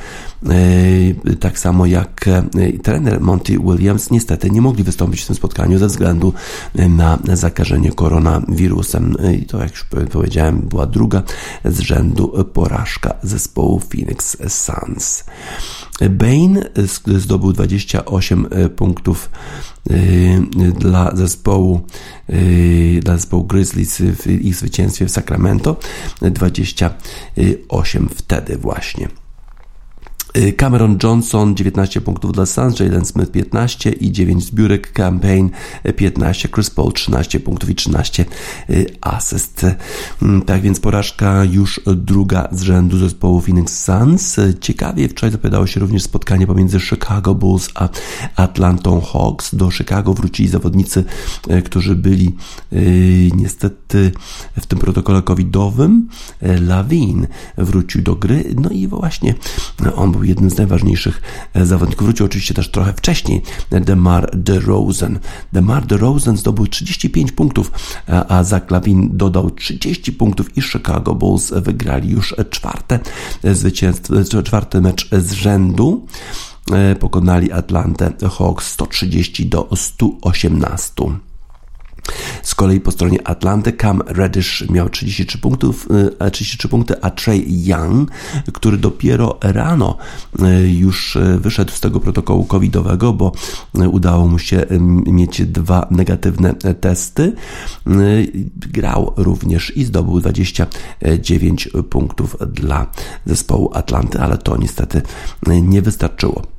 e, tak samo jak e, trener Monty Williams, niestety nie mogli wystąpić w tym spotkaniu ze względu na zakażenie koronawirusem. E, I to, jak już powiedziałem, była druga z rzędu porażka zespołu Phoenix Suns. Bane zdobył 28 punktów dla zespołu dla zespołu Grizzlies w ich zwycięstwie w Sacramento 28 wtedy właśnie. Y, Cameron Johnson 19 punktów dla Suns, Jalen Smith 15 i 9 zbiórek, Campaign 15, Chris Paul 13 punktów i 13 y, asyst. Mm, tak więc porażka już druga z rzędu zespołu Phoenix Suns. Ciekawie wczoraj zapowiadało się również spotkanie pomiędzy Chicago Bulls a Atlantą Hawks. Do Chicago wrócili zawodnicy, y, którzy byli niestety w tym protokole covidowym. Lawin wrócił do gry, no i właśnie on był jednym z najważniejszych e, zawodników. Wrócił oczywiście też trochę wcześniej DeMar DeRozan. DeMar DeRozan zdobył 35 punktów, a Zach Lavin dodał 30 punktów i Chicago Bulls wygrali już czwarte zwycięstwo, czwarty mecz z rzędu e, pokonali Atlantę Hawks 130 do 118. Z kolei po stronie Atlanty Cam Reddish miał 33 punktów, 33 e, punkty, a Trey Young, który dopiero rano e, już e, wyszedł z tego protokołu covidowego, bo udało mu się mieć dwa negatywne testy, grał również i zdobył 29 punktów dla zespołu Atlanty, ale to niestety nie wystarczyło.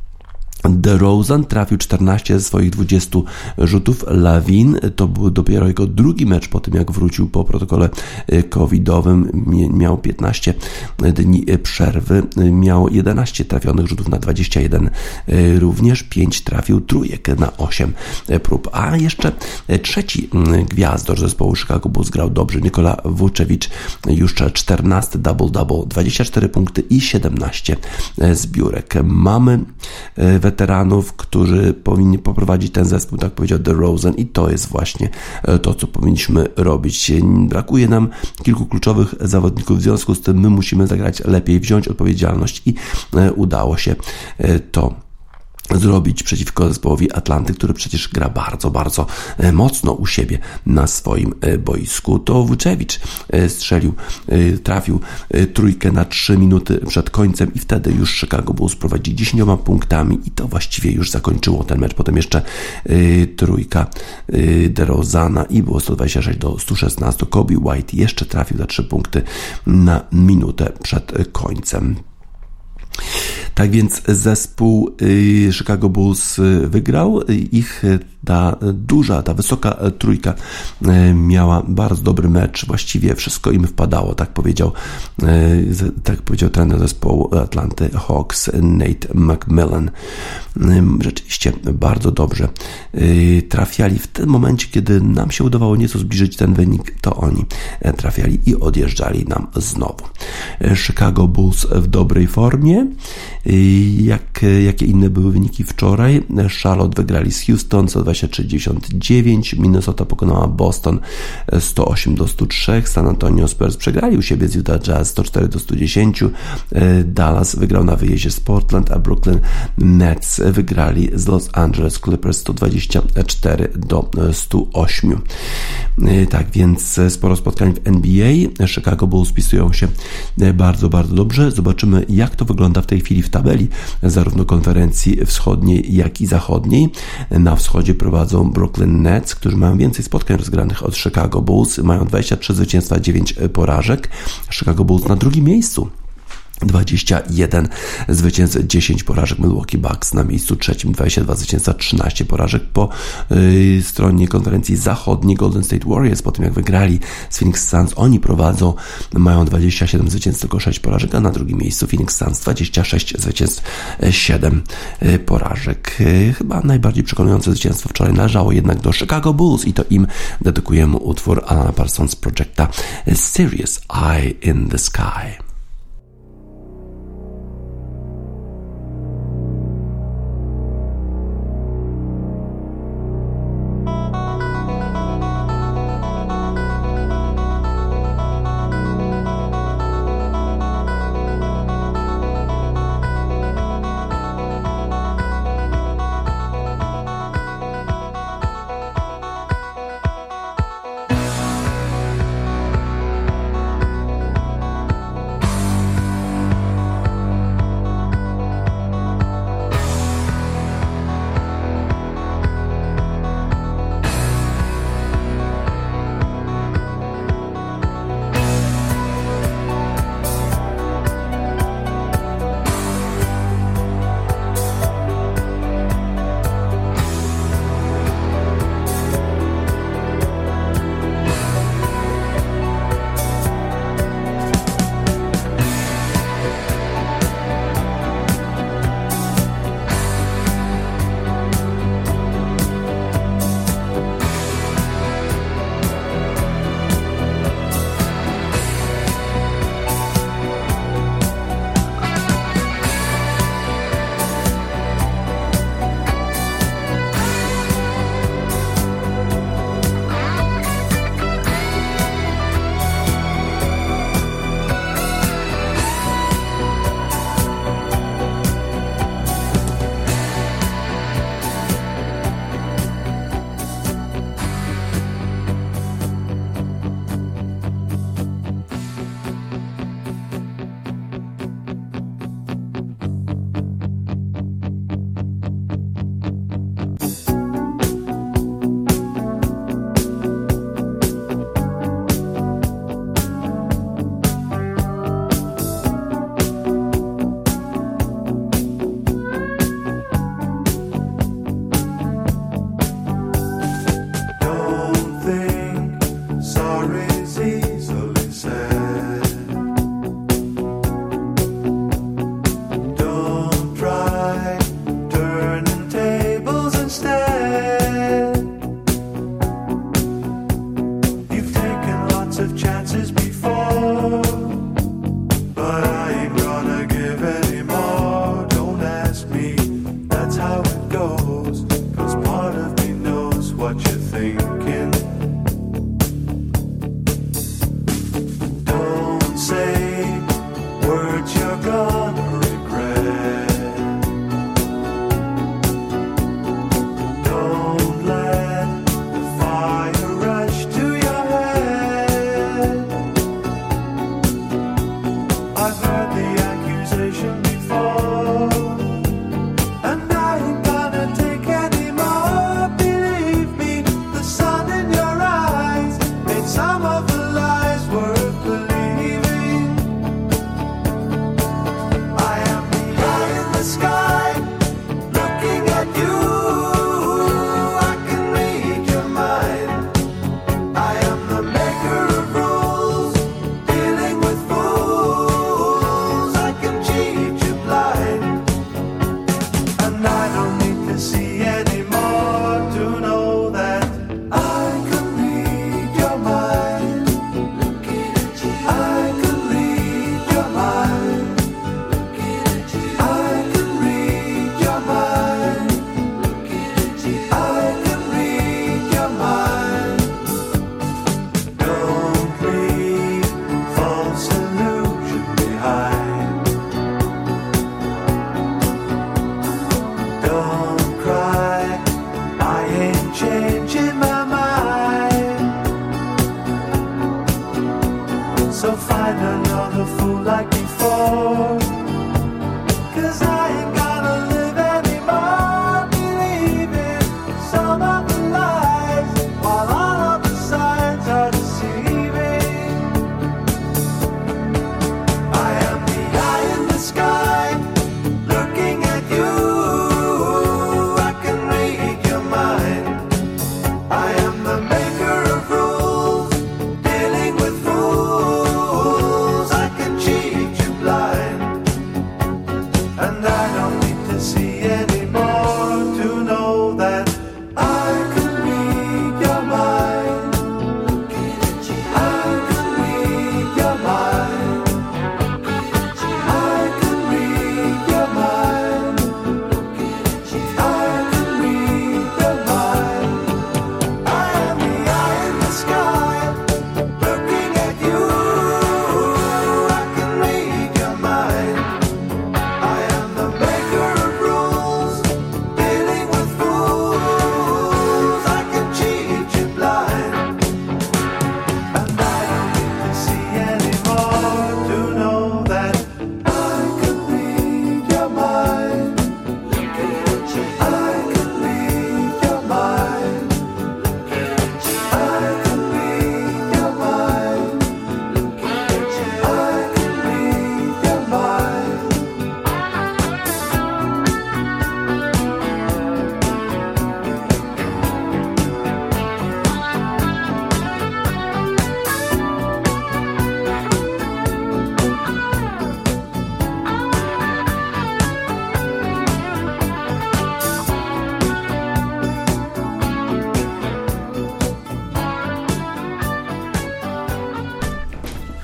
DeRozan trafił 14 ze swoich 20 rzutów. Lawin to był dopiero jego drugi mecz po tym, jak wrócił po protokole e, covidowym. Miał 15 dni przerwy. Miał 11 trafionych rzutów na 21. E, również 5 trafił trójek na 8 prób. A jeszcze trzeci mm, gwiazdor zespołu Chicago Bulls grał dobrze. Nikola Vucevic już 14 double-double, 24 punkty i 17 zbiórek. Mamy weteranów, którzy powinni poprowadzić ten zespół, tak powiedział The Rosen i to jest właśnie e, to, co powinniśmy robić. Brakuje nam kilku kluczowych zawodników, w związku z tym my musimy zagrać lepiej, wziąć odpowiedzialność i e, udało się e, to zrobić przeciwko zespołowi Atlanty, który przecież gra bardzo, bardzo e, mocno u siebie na swoim e, boisku. To Vucevic e, strzelił, trafił trójkę na 3 minuty przed końcem i wtedy już Chicago Bulls prowadzi 10 punktami i to właściwie już zakończyło ten mecz. Potem jeszcze trójka DeRozana i było 126 do 116. Kobe White jeszcze trafił na 3 punkty na minutę przed końcem. Tak więc zespół y, Chicago Bulls y, wygrał. Ich ta duża, ta wysoka trójka y, miała bardzo dobry mecz. Właściwie wszystko im wpadało, tak powiedział, tak powiedział trener zespołu Atlanty Hawks Nate McMillan. Rzeczywiście bardzo dobrze trafiali. W tym momencie, kiedy nam się udawało nieco zbliżyć ten wynik, to oni trafiali i odjeżdżali nam znowu. Chicago Bulls w dobrej formie. Jak, jakie inne były wyniki wczoraj? Charlotte wygrali z Houston 123-69, Minnesota pokonała Boston 108 do 103, San Antonio Spurs przegrali u siebie z Utah Jazz 104 do 110, Dallas wygrał na wyjeździe z Portland, a Brooklyn Nets wygrali z Los Angeles Clippers 124 do 108. Tak więc sporo spotkań w NBA. Chicago Bulls spisują się bardzo, bardzo dobrze. Zobaczymy, jak to wygląda w tej chwili w tabeli zarówno konferencji wschodniej, jak i zachodniej. Na wschodzie prowadzą Brooklyn Nets, którzy mają więcej spotkań rozgranych od Chicago Bulls, mają 23 zwycięstwa, 9 porażek. Chicago Bulls na drugim miejscu 21 zwycięstw, 10 porażek Milwaukee Bucks na miejscu trzecim, 22 zwycięstwa, 13 porażek po yy, stronie konferencji zachodniej Golden State Warriors, po tym jak wygrali z Phoenix Suns, oni prowadzą, mają 27 zwycięstw, tylko 6 porażek, a na drugim miejscu Phoenix Suns 26 zwycięstw, 7 yy, porażek. Yy, chyba najbardziej przekonujące zwycięstwo wczoraj należało jednak do Chicago Bulls i to im dedykujemy utwór Alana Parsons Projecta Serious Eye in the Sky.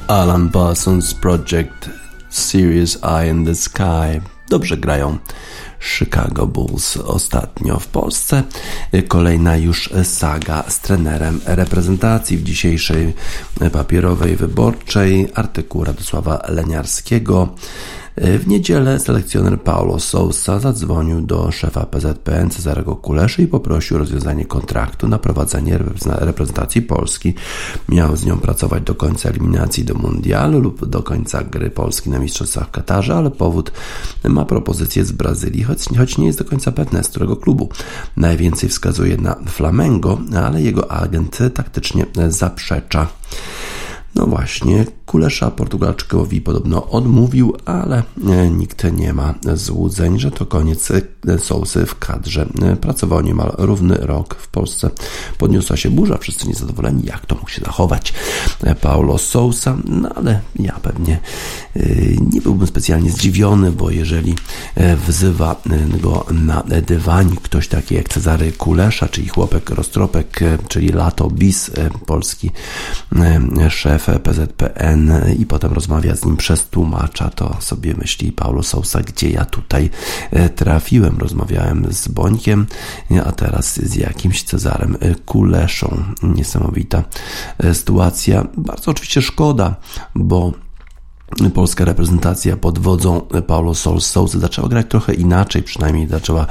Alan Parsons Project Serious Eye in the Sky. Dobrze grają Chicago Bulls ostatnio w Polsce. Kolejna już saga z trenerem reprezentacji w dzisiejszej papierowej wyborczej. Artykuł Radosława Leniarskiego. W niedzielę selekcjoner Paulo Sousa zadzwonił do szefa PZPN Cezarego Kuleszy i poprosił o rozwiązanie kontraktu na prowadzenie reprezentacji Polski. Miał z nią pracować do końca eliminacji do Mundialu lub do końca gry Polski na Mistrzostwach w Katarze, ale powód ma propozycję z Brazylii, choć, choć nie jest do końca pewne z którego klubu. Najwięcej wskazuje na Flamengo, ale jego agent taktycznie zaprzecza. No właśnie, Kulesza Portugalczykowi podobno odmówił, ale e, nikt nie ma złudzeń, że to koniec e, Sousy w kadrze. E, pracował niemal równy rok w Polsce. Podniosła się burza, wszyscy niezadowoleni, jak to mógł się zachować Paulo Sousa, no ale ja pewnie nie byłbym specjalnie zdziwiony, bo jeżeli wzywa go na dywanik ktoś taki jak Cezary Kulesza, czyli chłopek Rostropek, czyli Lato Bis, polski szef PZPN, i potem rozmawia z nim przez tłumacza, to sobie myśli Paulo Sousa, gdzie ja tutaj e, trafiłem. Rozmawiałem z Bońkiem, a teraz z jakimś Cezarem e, Kuleszą. Niesamowita e, sytuacja. Bardzo oczywiście szkoda, bo polska reprezentacja pod wodzą Paulo Sousa zaczęła grać trochę inaczej, przynajmniej zaczęła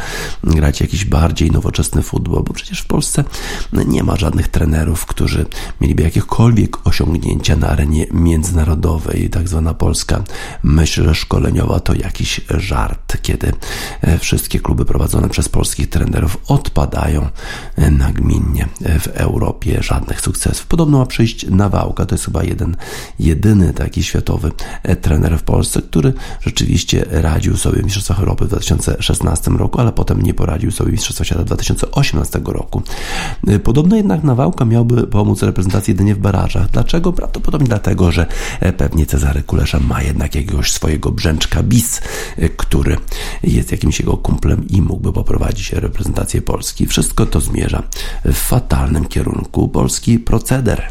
grać jakiś bardziej nowoczesny futbol, bo przecież w Polsce nie ma żadnych trenerów, którzy mieliby jakiekolwiek osiągnięcia na arenie międzynarodowej. Tak zwana polska myśl szkoleniowa to jakiś żart, kiedy wszystkie kluby prowadzone przez polskich trenerów odpadają nagminnie w Europie. Żadnych sukcesów. Podobno ma przyjść Nawałka, to jest chyba jeden, jedyny taki światowy E, trener w Polsce, który rzeczywiście radził sobie w Mistrzostwach Europy w 2016 roku, ale potem nie poradził sobie w Mistrzostwach Świata 2018 roku. E, podobno jednak Nawałka miałby pomóc reprezentacji jedynie w barażach. Dlaczego? Prawdopodobnie dlatego, że e, pewnie Cezary Kulesza ma jednak jakiegoś swojego brzęczka bis, który jest jakimś jego kumplem i mógłby poprowadzić reprezentację Polski. Wszystko to zmierza w fatalnym kierunku. Polski proceder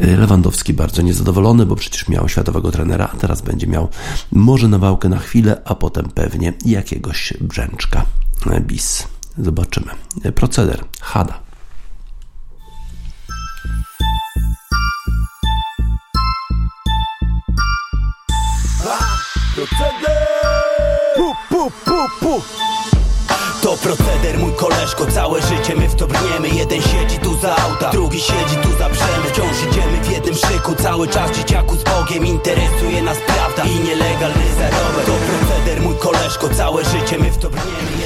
Lewandowski bardzo niezadowolony, bo przecież miał światowego trenera, a teraz będzie miał może nawałkę na chwilę, a potem pewnie jakiegoś brzęczka bis. Zobaczymy. Proceder. Hada. Proceder! Pu, pu, pu, pu. To proceder, mój koleżko, całe życie my w to brniemy. Jeden siedzi tu za auta, drugi siedzi tu za brzemy Wciąż idziemy w jednym szyku Cały czas dzieciaku z Bogiem Interesuje nas prawda i nielegalny zarobek. To proceder mój koleżko, całe życie my w to brniemy.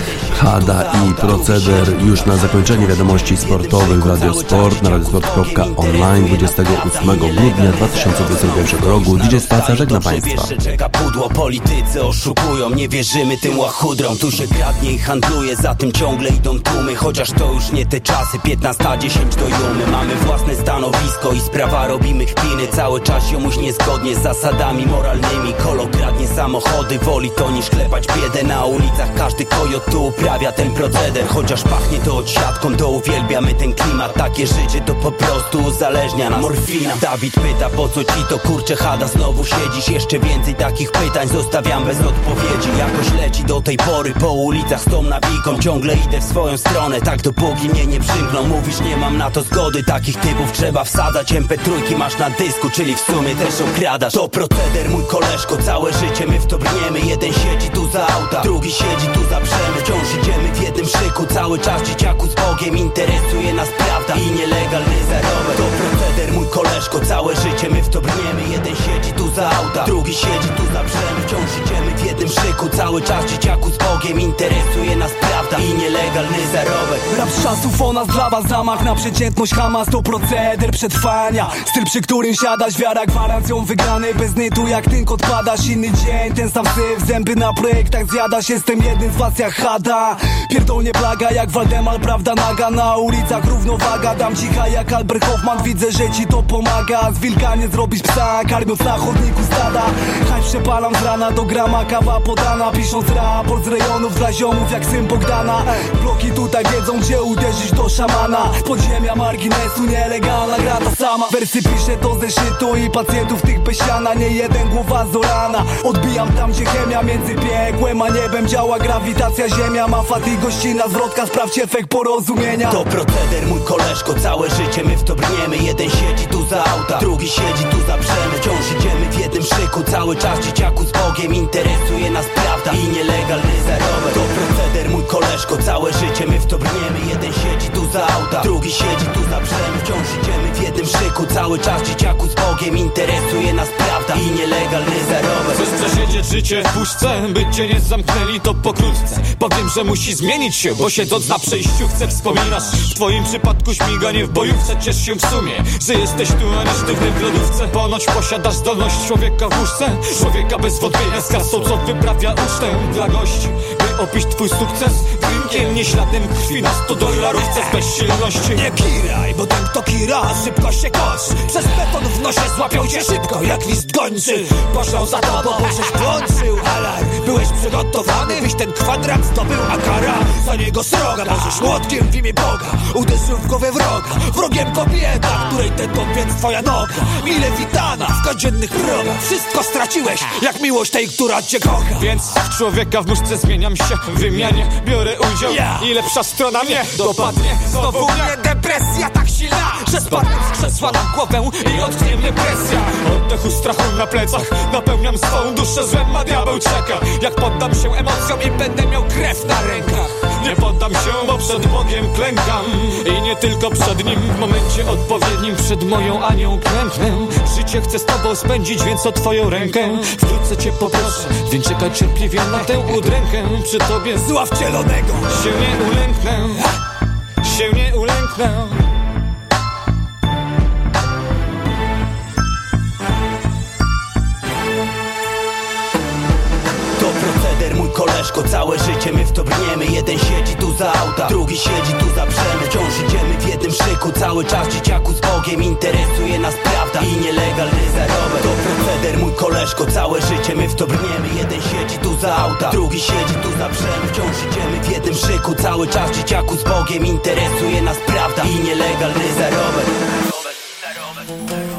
Hada i proceder już na zakończenie wiadomości sportowych w Radiosport na radiosport.online 28 grudnia 2021 roku. DJ Spacja żegna Państwa. czeka pudło, politycy oszukują, nie wierzymy tym łachudrom. Tu się kradnie i handluje, za tym ciągle idą tłumy, chociaż to już nie te czasy, 15, 10 do jumy. Mamy własne stanowisko i sprawa robimy kpiny, cały czas jomuś niezgodnie z zasadami moralnymi. Kolo kradnie samochody, woli to niż klepać biedę na ulicach. Każdy kojot tu uprawia ten proceder Chociaż pachnie to odsiadką, to uwielbiamy ten klimat. Takie życie to po prostu uzależnia nas. Morfina. Dawid pyta, po co ci to kurcze chada Znowu siedzisz, jeszcze więcej takich pytań Zostawiam bez odpowiedzi, jakoś leci do tej pory Po ulicach z tą nawiką, ciągle idę w swoją stronę Tak dopóki mnie nie przymkną. Mówisz, nie mam na to zgody, takich typów trzeba wsadzać. MP3 masz na dysku, czyli w sumie też okradasz. To proceder, mój koleżko, całe życie my w to brniemy Jeden siedzi tu za auta, drugi siedzi tu za brzemy. Wciąż idziemy w jednym szyku Cały czas dzieciaku z Bogiem Interesuje nas prawda i nielegalny zarobek To proceder mój koleżko Całe życie my w to brniemy Jeden siedzi tu za auta Drugi siedzi tu za brzemy. Wciąż idziemy w jednym szyku Cały czas dzieciaku z Bogiem Interesuje nas prawda i nielegalny zarobek Rap czasów o nas dla was Zamach na przeciętność Hamas to proceder przetrwania. Styl przy którym siadasz Wiara gwarancją wygranej Bez nytu jak tynk odpadasz Inny dzień, ten sam syf. Zęby na projektach zjadasz Jestem jednym z was jak Hada. Pierdolnie plaga jak Waldemar, prawda naga. Na ulicach równowaga, dam cicha jak Albert Hoffman. Widzę, że ci to pomaga. Z wilka nie zrobisz psa, karmiąc na chodniku stada. Haj przepalam z rana do grama, kawa podana. Pisząc raport z rejonów dla ziomów jak syn Bogdana. Bloki tutaj wiedzą, gdzie uderzyć do szamana. Podziemia marginesu, nielegalna gra ta sama. Wersy piszę do zeszytu i pacjentów tych bez siana Nie jeden głowa z rana Odbijam tam, gdzie chemia między piekłem a niebem Działa. Grawitacja, ziemia ma fatigo gościna, zwrotka, sprawdź efekt porozumienia. To proceder, mój koleżko, całe życie my w to brniemy. Jeden siedzi tu za auta, drugi siedzi tu za brzemy. Wciąż idziemy w jednym szyku, cały czas dzieciaku z Bogiem Interesuje nas prawda i nielegalny zarobek To proceder, mój koleżko, całe życie my w to brniemy. Jeden siedzi tu za auta, drugi siedzi tu za brzemy Wciąż idziemy w jednym szyku, cały czas dzieciaku z Bogiem Interesuje nas prawda i nielegalny zarobek Chcesz przesiedzieć życie w puszce, by cię nie zamknęli to pokrótce. Powiem, że musi zmienić się, bo siedząc na przejściu chcę wspominasz W twoim przypadku śmiganie w bojówce Ciesz się w sumie, że jesteś tu, a nie sztywny w lodówce. Ponoć posiadasz zdolność człowieka w łóżce Człowieka bez wątpienia z kasą, co wyprawia ucztę. Dla gości By opić twój sukces drinkiem, nie śladem krwi na 100 dolarówce z bezsilności. Nie kiraj, bo ten kto kira, szybko się kosz Przez beton w nosie złapią cię szybko, jak list gończy. Poszło za tobą, bo żeś włączył alarm. Byłeś przygotowany, byś ten kwadrat zdobył, a kara za niego sroga Możesz młotkiem w imię Boga Uderzył w głowę wroga. Wrogiem kobieta, której ten więc twoja noga. Mile witana w codziennych progach. Wszystko straciłeś, jak miłość tej, która cię kocha. Więc w człowieka w muszce zmieniam się wymianie biorę udział. I lepsza strona mnie dopadnie. Znowu mnie depresja tak silna Że spadnę z krzesła na głowę I odknie mnie presja. Oddechu strachu na plecach Napełniam swą duszę złem, a diabeł czeka. Jak poddam się emocjom i będę miał krew na rękach. Nie poddam się, bo przed Bogiem klękam. I nie tylko przed Nim W momencie odpowiednim przed moją Anią klęknę. Życie chcę z Tobą spędzić, więc o Twoją rękę Wkrótce Cię poproszę, więc czekaj cierpliwie na tę udrękę Przy Tobie. Zła wcielonego Się nie ulęknę. Się nie ulęknę koleżko, całe życie my w to brniemy. Jeden siedzi tu za auta, drugi siedzi tu za brzemy Wciąż idziemy w jednym szyku, cały czas dzieciaku z Bogiem Interesuje nas prawda i nielegalny zarobek. To proceder mój koleżko, całe życie my w to brniemy. Jeden siedzi tu za auta, drugi siedzi tu za brzemy Wciąż idziemy w jednym szyku, cały czas dzieciaku z Bogiem Interesuje nas prawda i nielegalny zarobek